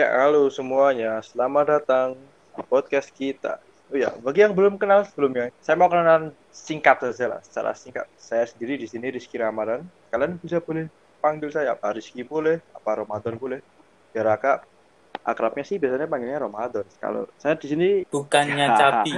Ya, halo semuanya. Selamat datang di podcast kita. Oh ya, bagi yang belum kenal sebelumnya, saya mau kenalan singkat saja lah, secara singkat. Saya sendiri di sini Rizky Ramadan. Kalian bisa boleh panggil saya apa Rizky boleh, apa Ramadan boleh. Biar agak akrabnya sih biasanya panggilnya Ramadan. Kalau saya di sini Bukannya capi.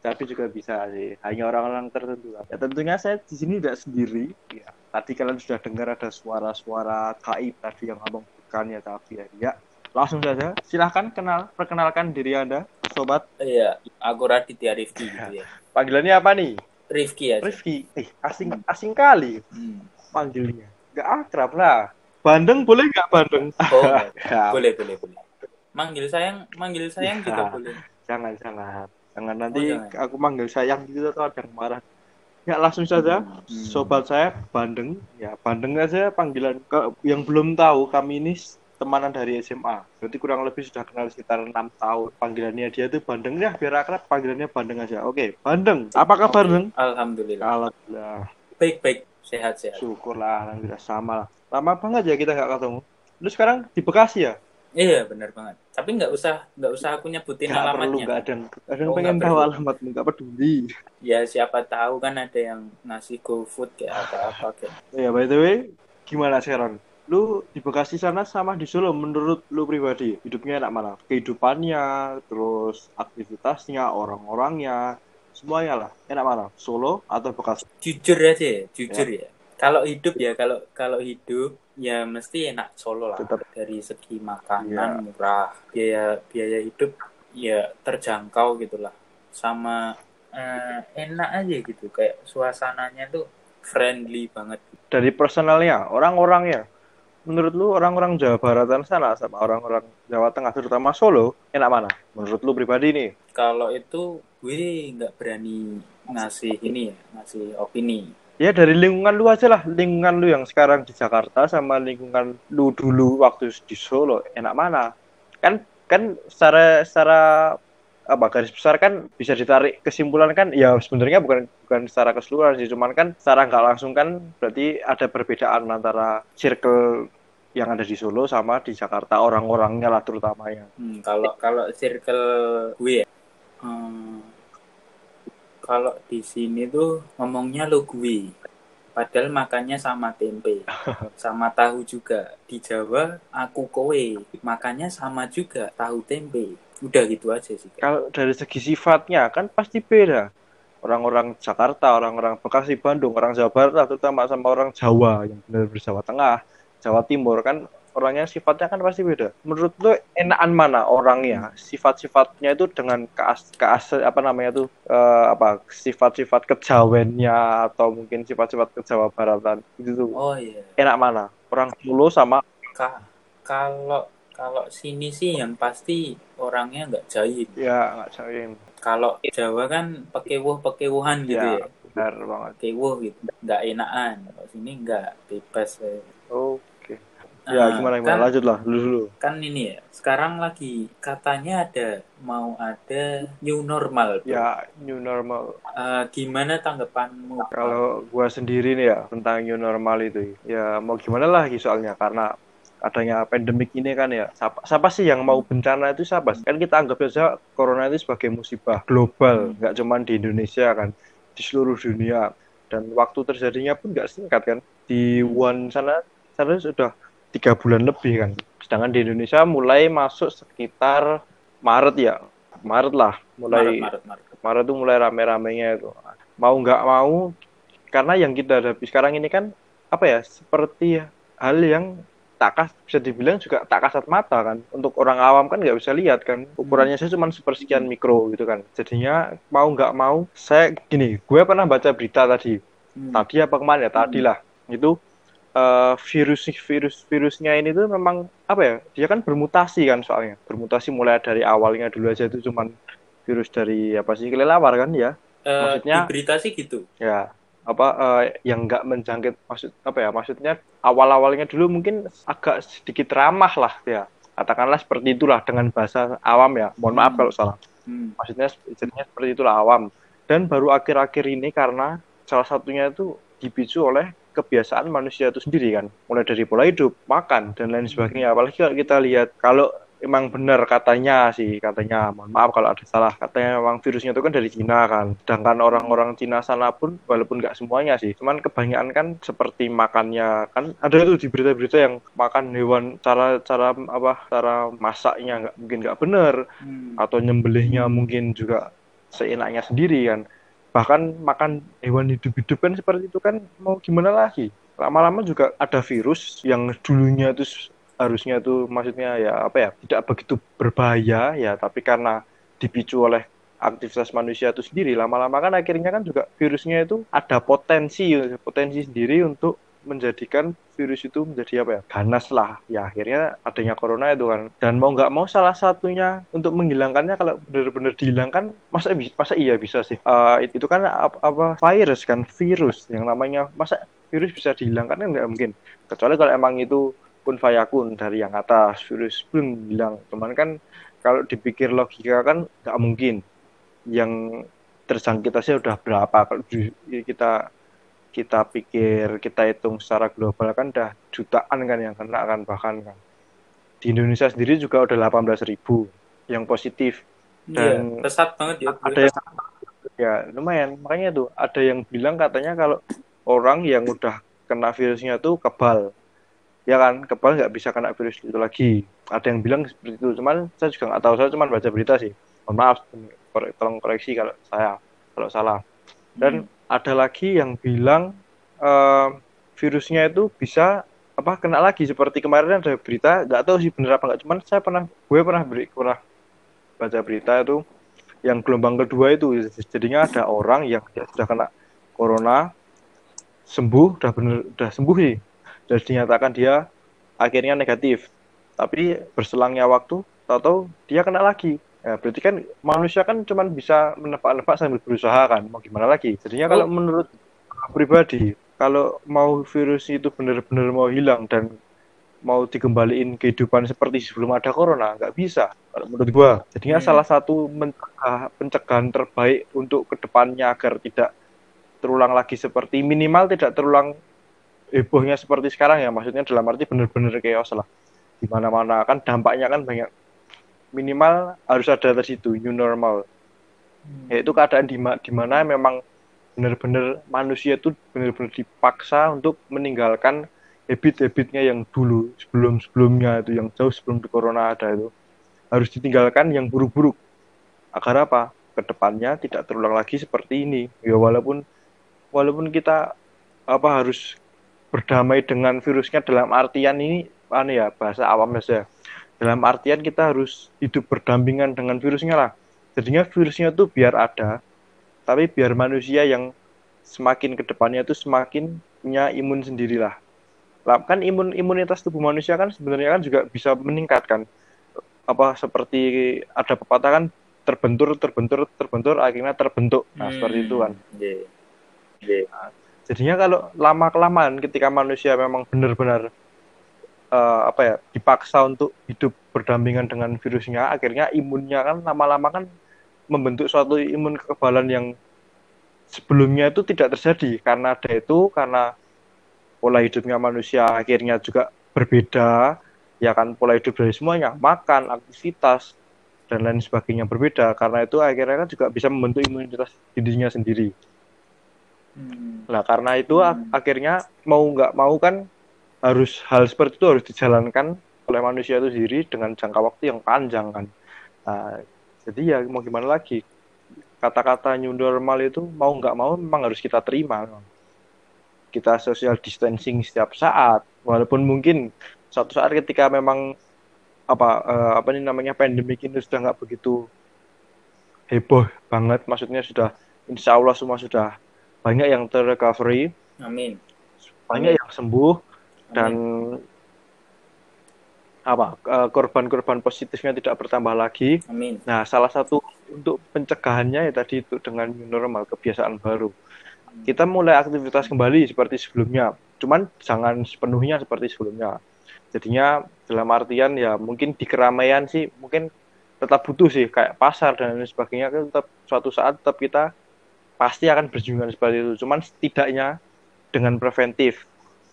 tapi juga bisa sih hanya orang-orang tertentu ya tentunya saya di sini tidak sendiri ya tadi kalian sudah dengar ada suara-suara gaib tadi yang ngomong bukan ya tapi ya ya langsung saja silahkan kenal perkenalkan diri anda sobat Iya, aku Raditya Rifki gitu ya. panggilannya apa nih Rifki ya. Rifki eh asing asing kali Hmm. panggilnya nggak akrab lah Bandeng boleh nggak Bandeng Oh. Ya, boleh, boleh, boleh. Manggil sayang, manggil sayang juga Ya. boleh. jangan jangan jangan nanti Oh, jangan. aku manggil sayang gitu atau ada yang marah ya langsung saja Hmm. sobat saya Bandeng ya Bandeng aja panggilan ke yang belum tahu kami ini temanan dari SMA berarti kurang lebih sudah kenal sekitar enam tahun panggilannya dia tuh Bandeng ya biar akrab panggilannya Bandeng aja oke Bandeng apa kabar Oke, Bandeng Alhamdulillah. Alhamdulillah Baik, baik. Sehat, sehat. syukurlah alhamdulillah sama lah lama banget ya kita nggak ketemu lu sekarang di Bekasi ya Iya, benar banget. Tapi nggak usah, nggak usah aku nyebutin perlu alamatnya. nggak ada yang ada yang Oh, pengen tahu perlu. alamatmu nggak peduli Ya siapa tahu kan ada yang ngasih GoFood kayak apa-apa kayak. Ya, by the way, gimana sekarang? Lu di Bekasi sana sama di Solo menurut lu pribadi, hidupnya enak mana? Kehidupannya, terus aktivitasnya, orang-orangnya, semuanya lah. Enak mana? Solo atau Bekasi? Jujur aja, ya, jujur ya. Kalau hidup ya, kalau kalau hidup ya mesti enak Solo lah. Tetap. Dari segi makanan Iya. murah, biaya biaya hidup ya terjangkau gitulah. Sama eh, enak aja gitu, kayak suasananya tuh friendly banget. Dari personalnya, orang-orangnya, menurut lu orang-orang Jawa Baratan sana sama orang-orang Jawa Tengah, terutama Solo, enak mana? Menurut lu pribadi nih? Kalau itu gue nggak berani ngasih ini ya, ngasih opini. Ya dari lingkungan lu aja lah, lingkungan lu yang sekarang di Jakarta sama lingkungan lu dulu waktu di Solo, enak mana? Kan kan secara secara apa garis besar kan bisa ditarik kesimpulan kan ya sebenarnya bukan bukan secara keseluruhan sih cuman kan secara nggak langsung kan berarti ada perbedaan antara circle yang ada di Solo sama di Jakarta orang-orangnya lah terutamanya Hmm, kalau kalau circle gue ya, hmm, kalau di sini tuh ngomongnya lo gue, padahal makannya sama tempe, sama tahu juga. Di Jawa aku kowe, makannya sama juga tahu tempe. Udah gitu aja sih. Kalau dari segi sifatnya kan pasti beda orang-orang Jakarta, orang-orang Bekasi, Bandung, orang Jawa Barat terutama sama orang Jawa yang benar-benar Jawa Tengah, Jawa Timur kan orangnya sifatnya kan pasti beda. Menurut lo enakan mana orangnya? Sifat-sifatnya itu dengan keas, keas apa namanya tuh eh, apa sifat-sifat kejawennya atau mungkin sifat-sifat kejawa baratan itu tuh Oh iya. enak mana? Orang Solo sama Ka- kalau kalau sini sih yang pasti orangnya nggak jahit. ya nggak jauhin. Kalau Jawa kan pekewuh pekewuhan gitu Ya. ya. Benar banget. Kewuh gitu, nggak enakan. Kalau sini nggak bebas. ya. Oke. Ya Ah, gimana kan, gimana lanjut lah dulu dulu. kan ini ya. Sekarang lagi katanya ada mau ada new normal. bro. Ya new normal. Eh, gimana tanggapanmu? Kalau gua sendiri nih ya tentang new normal itu, ya mau gimana lagi soalnya karena adanya pandemik ini kan ya. Siapa, siapa sih yang mau bencana itu siapa? Kan kita anggap saja corona itu sebagai musibah global, nggak cuma di Indonesia kan, di seluruh dunia. Dan waktu terjadinya pun nggak singkat kan. Di Wuhan sana, sana sudah tiga bulan lebih kan. Sedangkan di Indonesia mulai masuk sekitar Maret ya, Maret lah, mulai Maret, Maret, Maret. Maret tuh mulai rame-ramenya itu. Mau nggak mau, karena yang kita hadapi sekarang ini kan apa ya, seperti hal yang tak kas, bisa dibilang juga tak kasat mata kan. Untuk orang awam kan nggak bisa lihat kan. Ukurannya saya cuma sepersekian mikro gitu kan. Jadinya mau nggak mau, saya gini, gue pernah baca berita tadi, Hmm. tadi apa kemarin ya, tadi lah. Itu eh, virus virus virusnya ini tuh memang apa ya? Dia kan bermutasi kan soalnya. Bermutasi mulai dari awalnya dulu aja itu cuman virus dari apa sih kelelawar kan ya Eh, maksudnya- di berita sih gitu. ya apa eh, yang nggak menjangkit maksud apa ya maksudnya awal awalnya dulu mungkin agak sedikit ramah lah ya. Katakanlah seperti itulah dengan bahasa awam ya. Mohon maaf kalau salah. Hmm. maksudnya jadinya seperti itulah awam. Dan baru akhir-akhir ini karena salah satunya itu dipicu oleh kebiasaan manusia itu sendiri kan. Mulai dari pola hidup makan dan lain sebagainya. Apalagi kalau kita lihat kalau emang benar katanya sih katanya. Mohon maaf kalau ada salah. Katanya memang virusnya itu kan dari Cina kan. Sedangkan orang-orang Cina sana pun walaupun nggak semuanya sih cuman kebanyakan kan seperti makannya. Kan ada itu di berita-berita yang makan hewan cara cara apa cara masaknya nggak mungkin nggak benar hmm. atau nyembelihnya mungkin juga seenaknya sendiri kan. Bahkan makan hewan hidup-hidup kan seperti itu kan mau gimana lagi? Lama-lama juga ada virus yang dulunya itu harusnya tuh maksudnya ya apa ya tidak begitu berbahaya ya tapi karena dipicu oleh aktivitas manusia itu sendiri lama-lama kan akhirnya kan juga virusnya itu ada potensi potensi sendiri untuk menjadikan virus itu menjadi apa ya ganas lah. Ya akhirnya adanya corona itu kan. Dan mau nggak mau salah satunya untuk menghilangkannya kalau benar-benar dihilangkan masa masa iya bisa sih? Uh, itu kan apa, apa virus kan virus yang namanya masa virus bisa dihilangkan kan nggak mungkin? Kecuali kalau emang itu kun fayakun dari yang atas. Virus pun bilang cuman kan kalau dipikir logika kan nggak mungkin. Yang terjangkit aja udah berapa? Kalau kita kita pikir kita hitung secara global kan udah jutaan kan yang kena kan bahkan kan. Di Indonesia sendiri juga udah 18 ribu yang positif. Iya, dan pesat banget ya. ada yang ya lumayan. Makanya tuh ada yang bilang katanya kalau orang yang udah kena virusnya tuh kebal ya kan kebal nggak bisa kena virus itu lagi. Ada yang bilang seperti itu cuman saya juga nggak tahu saya cuma baca berita sih. Mohon maaf tolong koreksi kalau saya kalau salah. Dan hmm. ada lagi yang bilang uh, virusnya itu bisa apa kena lagi. Seperti kemarin ada berita nggak tahu sih bener apa nggak cuman saya pernah gue pernah beri pernah baca berita itu yang gelombang kedua itu. Jadinya ada orang yang sudah kena corona sembuh udah bener udah sembuh sih dan dinyatakan dia akhirnya negatif. Tapi berselangnya waktu, tahu-tahu dia kena lagi. Ya, berarti kan manusia kan cuma bisa menebak-nebak sambil berusaha kan, mau gimana lagi. Jadinya oh. kalau menurut pribadi, kalau mau virus itu benar-benar mau hilang dan mau dikembaliin kehidupan seperti sebelum ada corona, nggak bisa kalau menurut gua. Jadinya hmm. salah satu mencegah, pencegahan terbaik untuk ke depannya agar tidak terulang lagi seperti minimal tidak terulang hebohnya seperti sekarang ya maksudnya dalam arti benar-benar chaos lah. Di mana-mana kan dampaknya kan banyak. Minimal harus ada tadi itu new normal. Hmm. yaitu keadaan di, di mana memang benar-benar manusia itu benar-benar dipaksa untuk meninggalkan habit-habitnya yang dulu sebelum-sebelumnya itu yang jauh sebelum di corona ada itu. Harus ditinggalkan yang buruk-buruk. Agar apa? Ke depannya tidak terulang lagi seperti ini. Ya walaupun walaupun kita apa harus berdamai dengan virusnya dalam artian ini anu ya bahasa awam saja dalam artian kita harus hidup berdampingan dengan virusnya lah jadinya virusnya tuh biar ada tapi biar manusia yang semakin ke depannya itu semakin punya imun sendirilah lah kan imun imunitas tubuh manusia kan sebenarnya kan juga bisa meningkatkan apa seperti ada pepatah kan terbentur terbentur terbentur akhirnya terbentuk nah hmm. seperti itu kan yeah. Yeah. Nah, Jadinya kalau lama kelamaan ketika manusia memang benar-benar uh, apa ya dipaksa untuk hidup berdampingan dengan virusnya, akhirnya imunnya kan lama-lama kan membentuk suatu imun kekebalan yang sebelumnya itu tidak terjadi. Karena ada itu karena pola hidupnya manusia akhirnya juga berbeda ya kan pola hidup dari semuanya makan aktivitas dan lain sebagainya berbeda. Karena itu akhirnya kan juga bisa membentuk imunitas dirinya sendiri Hmm. Nah karena itu hmm. akhirnya mau nggak mau kan harus hal seperti itu harus dijalankan oleh manusia itu sendiri dengan jangka waktu yang panjang kan. Nah, jadi ya mau gimana lagi kata-kata new normal itu mau nggak mau memang harus kita terima. Kita social distancing setiap saat, walaupun mungkin suatu saat ketika memang apa uh, apa ini namanya pandemik ini sudah nggak begitu heboh banget, maksudnya sudah insya Allah semua sudah banyak yang terrecovery. Amin. Banyak yang sembuh amin. dan apa eh, korban-korban positifnya tidak bertambah lagi. Amin. Nah salah satu untuk pencegahannya ya tadi itu dengan new normal kebiasaan baru. Kita mulai aktivitas kembali seperti sebelumnya. Cuman jangan sepenuhnya seperti sebelumnya. Jadinya dalam artian ya mungkin di keramaian sih mungkin tetap butuh sih kayak pasar dan lain sebagainya kan tetap suatu saat tetap kita pasti akan berjumlah seperti itu. Cuman setidaknya dengan preventif,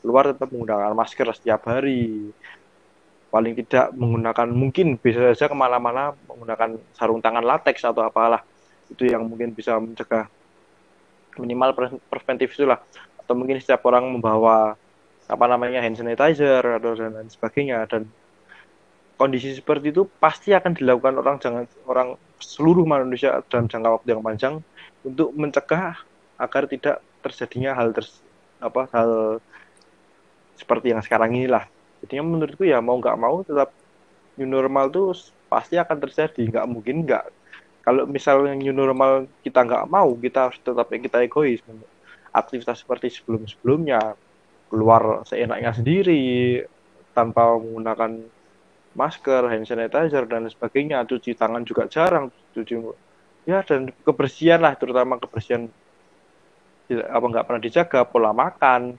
luar tetap menggunakan masker setiap hari. paling tidak menggunakan mungkin bisa saja ke mana-mana menggunakan sarung tangan latex atau apalah itu yang mungkin bisa mencegah minimal preventif itulah atau mungkin setiap orang membawa apa namanya hand sanitizer atau dan lain sebagainya dan kondisi seperti itu pasti akan dilakukan orang jangan orang seluruh manusia dalam jangka waktu yang panjang untuk mencegah agar tidak terjadinya hal ter, apa hal seperti yang sekarang inilah. Jadinya menurutku ya mau nggak mau tetap new normal tuh pasti akan terjadi. Nggak mungkin nggak. Kalau misalnya new normal kita nggak mau kita harus tetap kita egois. Aktivitas seperti sebelum sebelumnya keluar seenaknya sendiri tanpa menggunakan masker, hand sanitizer dan sebagainya, cuci tangan juga jarang, cuci ya dan kebersihan lah terutama kebersihan apa nggak pernah dijaga, pola makan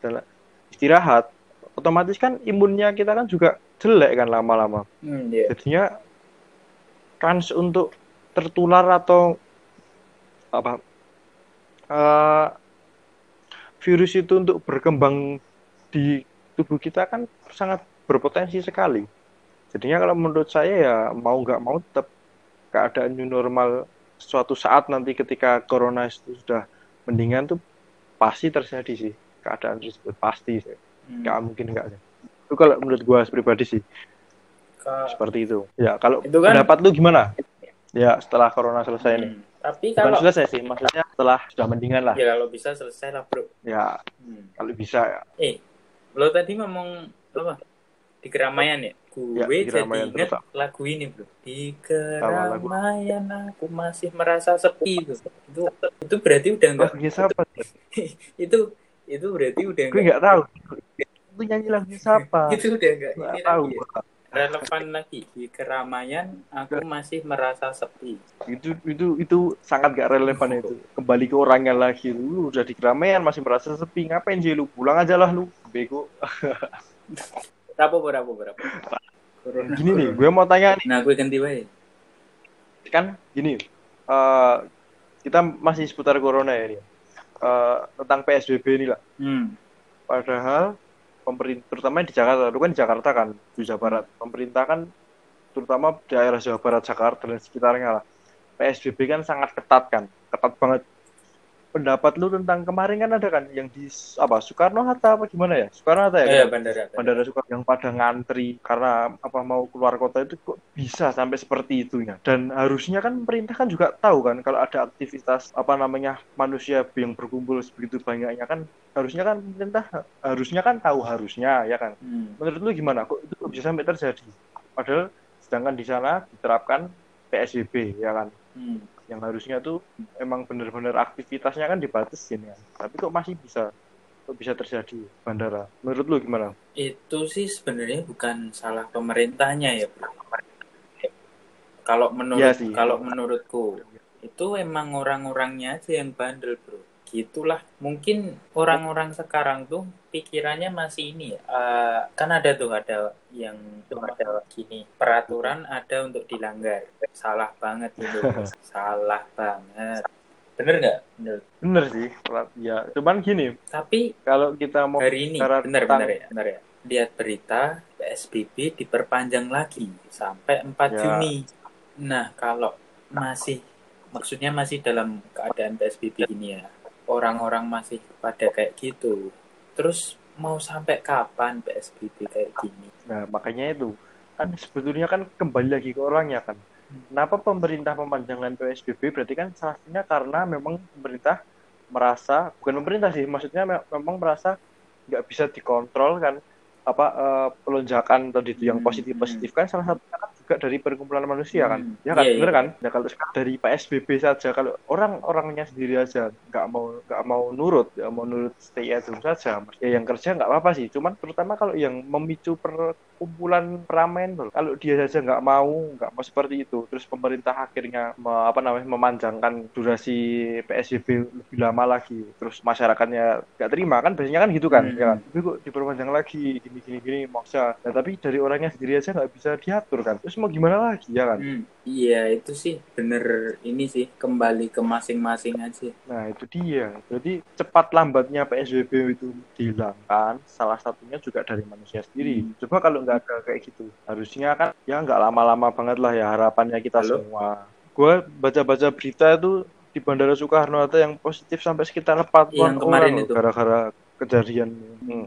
dan istirahat otomatis kan imunnya kita kan juga jelek kan lama-lama. Hmm, yeah. Jadinya kans untuk tertular atau apa uh, virus itu untuk berkembang di tubuh kita kan sangat berpotensi sekali. Jadinya kalau menurut saya ya mau nggak mau tetap keadaan new normal suatu saat nanti ketika corona itu sudah mendingan tuh pasti terjadi sih keadaan tersebut pasti sih. Hmm. nggak mungkin nggak itu kalau menurut gue pribadi sih. Ka... seperti itu. Ya kalau itu kan... pendapat lu gimana? Ya setelah corona selesai hmm. nih tapi kalau Bukan selesai sih maksudnya setelah sudah mendingan lah. Ya kalau bisa selesai lah bro. Ya hmm. kalau bisa ya. Eh lo tadi ngomong apa di keramaian ya? Gue ya, jadi inget lagu ini bro. Di keramaian aku masih merasa sepi itu itu, itu berarti udah enggak itu itu berarti udah gue nggak tahu. Itu nyanyi lagu siapa? Itu udah enggak ini tahu lagi, relevan lagi. Di keramaian aku masih merasa sepi. Itu itu itu sangat gak relevan itu. Kembali ke orangnya lagi. Lu udah di keramaian masih merasa sepi. Ngapain sih lu pulang aja lah lu. Bego berapa berapa berapa gini nih gue mau tanya nih nah gue ganti wae kan gini uh, kita masih seputar corona ya nih uh, tentang PSBB ini lah. Hmm. Padahal pemerintah terutama di Jakarta, itu kan di Jakarta kan, di Jawa Barat. Pemerintah kan terutama daerah Jawa Barat, Jakarta dan sekitarnya lah. PSBB kan sangat ketat kan, ketat banget pendapat lu tentang kemarin kan ada kan? Yang di apa Soekarno Hatta apa gimana ya? Soekarno Hatta ya? Eh, bandara, bandara. Soekarno yang pada ngantri karena apa mau keluar kota itu kok bisa sampai seperti itunya? Dan harusnya kan pemerintah kan juga tahu kan kalau ada aktivitas apa namanya manusia yang berkumpul sebegitu banyaknya kan harusnya kan pemerintah harusnya kan tahu harusnya ya kan? Hmm. menurut lu gimana? Kok itu bisa sampai terjadi? Padahal sedangkan di sana diterapkan PSBB ya kan? Hmm yang harusnya tuh emang bener-bener aktivitasnya kan dibatasin ya. Tapi kok masih bisa? Kok bisa terjadi bandara? Menurut lu gimana? Itu sih sebenarnya bukan salah pemerintahnya ya bro. Kalau menurut ya kalau menurutku itu emang orang-orangnya aja yang bandel bro gitulah mungkin orang-orang sekarang tuh pikirannya masih ini ya. Uh, kan ada tuh ada yang tuh ada gini peraturan ada untuk dilanggar. Salah banget itu salah banget. Bener nggak? Bener. Bener sih. Ya cuman gini tapi kalau kita mau hari ini bener tentang... bener ya bener ya. Lihat berita PSBB diperpanjang lagi sampai 4 ya. Juni. Nah kalau masih maksudnya masih dalam keadaan PSBB ini ya orang-orang masih pada kayak gitu. Terus mau sampai kapan PSBB kayak gini? Nah makanya itu. Kan sebetulnya kan kembali lagi ke orangnya kan. Kenapa pemerintah memanjangkan PSBB berarti kan salah satunya karena memang pemerintah merasa bukan pemerintah sih maksudnya memang merasa nggak bisa dikontrol kan. Apa uh, pelonjakan tadi itu yang positif positif kan salah satunya kan juga dari perkumpulan manusia kan? Hmm. ya kan? Yeah, bener yeah. kan? Ya kalau sekarang dari PSBB saja kalau orang-orangnya sendiri aja nggak mau nggak mau nurut nggak mau nurut stay at home saja ya yang kerja nggak apa-apa sih. Cuman terutama kalau yang memicu perkumpulan ramen loh. Kalau dia saja nggak mau nggak mau seperti itu terus pemerintah akhirnya me, apa namanya memanjangkan durasi PSBB lebih lama lagi terus masyarakatnya nggak terima kan? Biasanya kan gitu kan? Hmm. ya kan? Tapi kok diperpanjang lagi gini gini gini maksa. Ya, tapi dari orangnya sendiri aja nggak bisa diatur kan? Terus terus mau gimana lagi ya kan Hmm, iya itu sih bener ini sih kembali ke masing-masing aja. nah itu dia jadi cepat lambatnya PSBB itu dihilangkan salah satunya juga dari manusia sendiri Hmm. coba kalau nggak ada kayak gitu harusnya kan ya nggak lama-lama banget lah ya harapannya kita Halo? semua gue baca-baca berita itu di Bandara Soekarno Hatta yang positif sampai sekitar 40 Yang kemarin orang loh, itu. gara-gara kejadian hmm.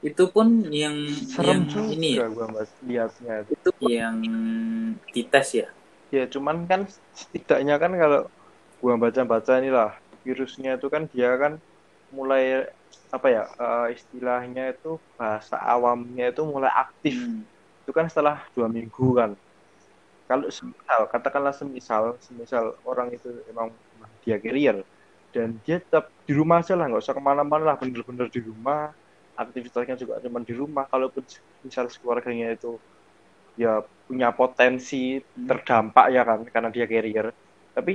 Itu pun yang serem yang juga ini ya, gue mas lihatnya itu. yang dites ya. ya cuman kan setidaknya kan kalau gua baca-baca inilah virusnya itu kan dia kan mulai apa ya eh, istilahnya itu bahasa awamnya itu mulai aktif Hmm. itu kan setelah dua minggu kan kalau semisal katakanlah semisal semisal orang itu emang dia carrier dan dia tetap di rumah aja lah nggak usah ke mana-mana lah bener-bener di rumah aktivitasnya juga cuma di rumah. Kalaupun misal keluarganya itu ya punya potensi terdampak ya kan karena dia carrier. Tapi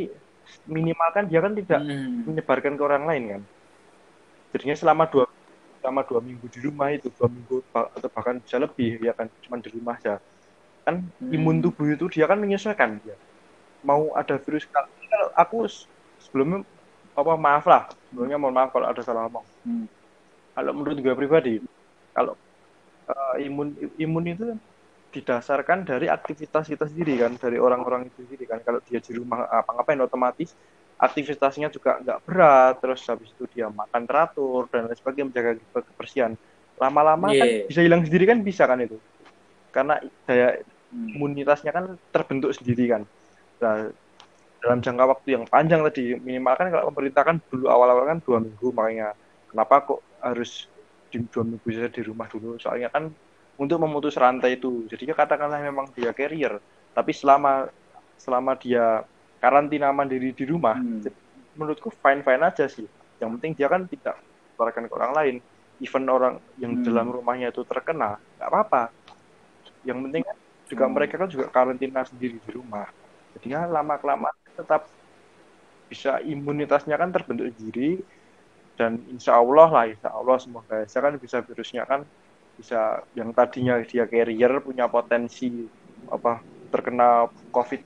minimal kan dia kan tidak Hmm. menyebarkan ke orang lain kan. Jadinya selama dua selama dua minggu di rumah itu dua minggu atau bahkan bisa lebih ya kan cuma di rumah aja. Kan Hmm. imun tubuh itu dia kan menyesuaikan dia mau ada virus kalau kalau aku sebelumnya apa maaf lah sebelumnya mohon maaf kalau ada salah ngomong. Hmm. Kalau menurut gue pribadi kalau eh, imun imun itu didasarkan dari aktivitas kita sendiri kan dari orang-orang itu sendiri kan kalau dia di rumah apa ngapain otomatis aktivitasnya juga nggak berat terus habis itu dia makan teratur dan lain sebagainya menjaga kebersihan lama-lama kan Iya. bisa hilang sendiri kan bisa kan itu karena daya Hmm. imunitasnya kan terbentuk sendiri kan nah, dalam jangka waktu yang panjang tadi minimal kan kalau pemerintah kan dulu awal-awal kan dua minggu makanya kenapa kok harus di dua minggu saja di rumah dulu soalnya kan untuk memutus rantai itu jadinya katakanlah memang dia carrier tapi selama selama dia karantina mandiri di rumah Hmm. menurutku fine fine aja sih yang penting dia kan tidak menularkan ke orang lain even orang yang Hmm. dalam rumahnya itu terkena nggak apa-apa yang penting juga Hmm. mereka kan juga karantina sendiri di rumah jadinya lama kelamaan tetap bisa imunitasnya kan terbentuk sendiri dan insya Allah lah insya Allah semoga aja kan bisa virusnya kan bisa yang tadinya dia carrier punya potensi apa terkena COVID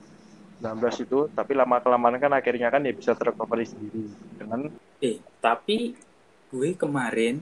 19 itu tapi lama kelamaan kan akhirnya kan ya bisa tercovery sendiri. Dengan Eh, tapi gue kemarin